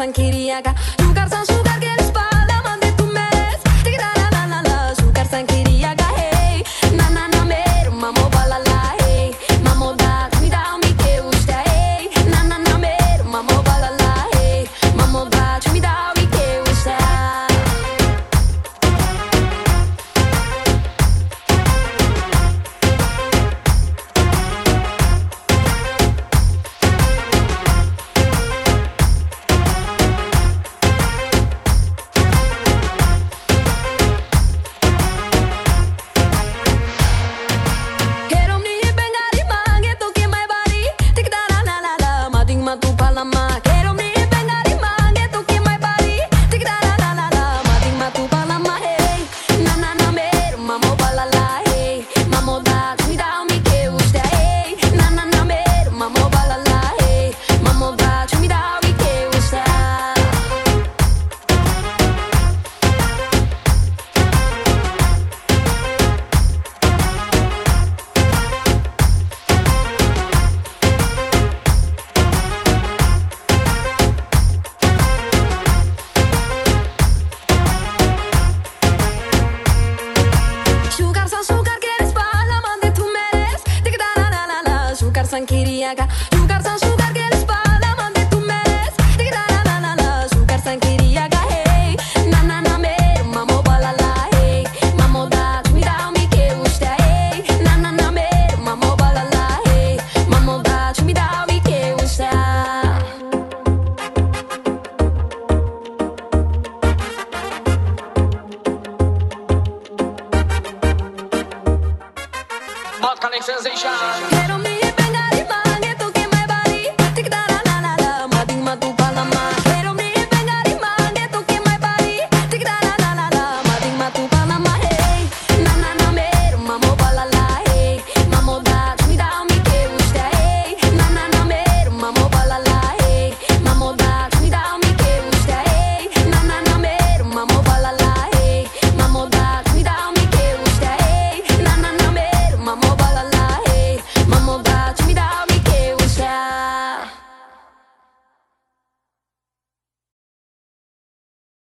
sankiria san kiriaga Jugar san jugar que eles Mande tu meres Diga na na na. Na Hey. Na na na me Mamo balala Hey. Mamo da Mi da que usta Na na na me Mamo balala Hey. Mamo da me dá, mi que usta Bot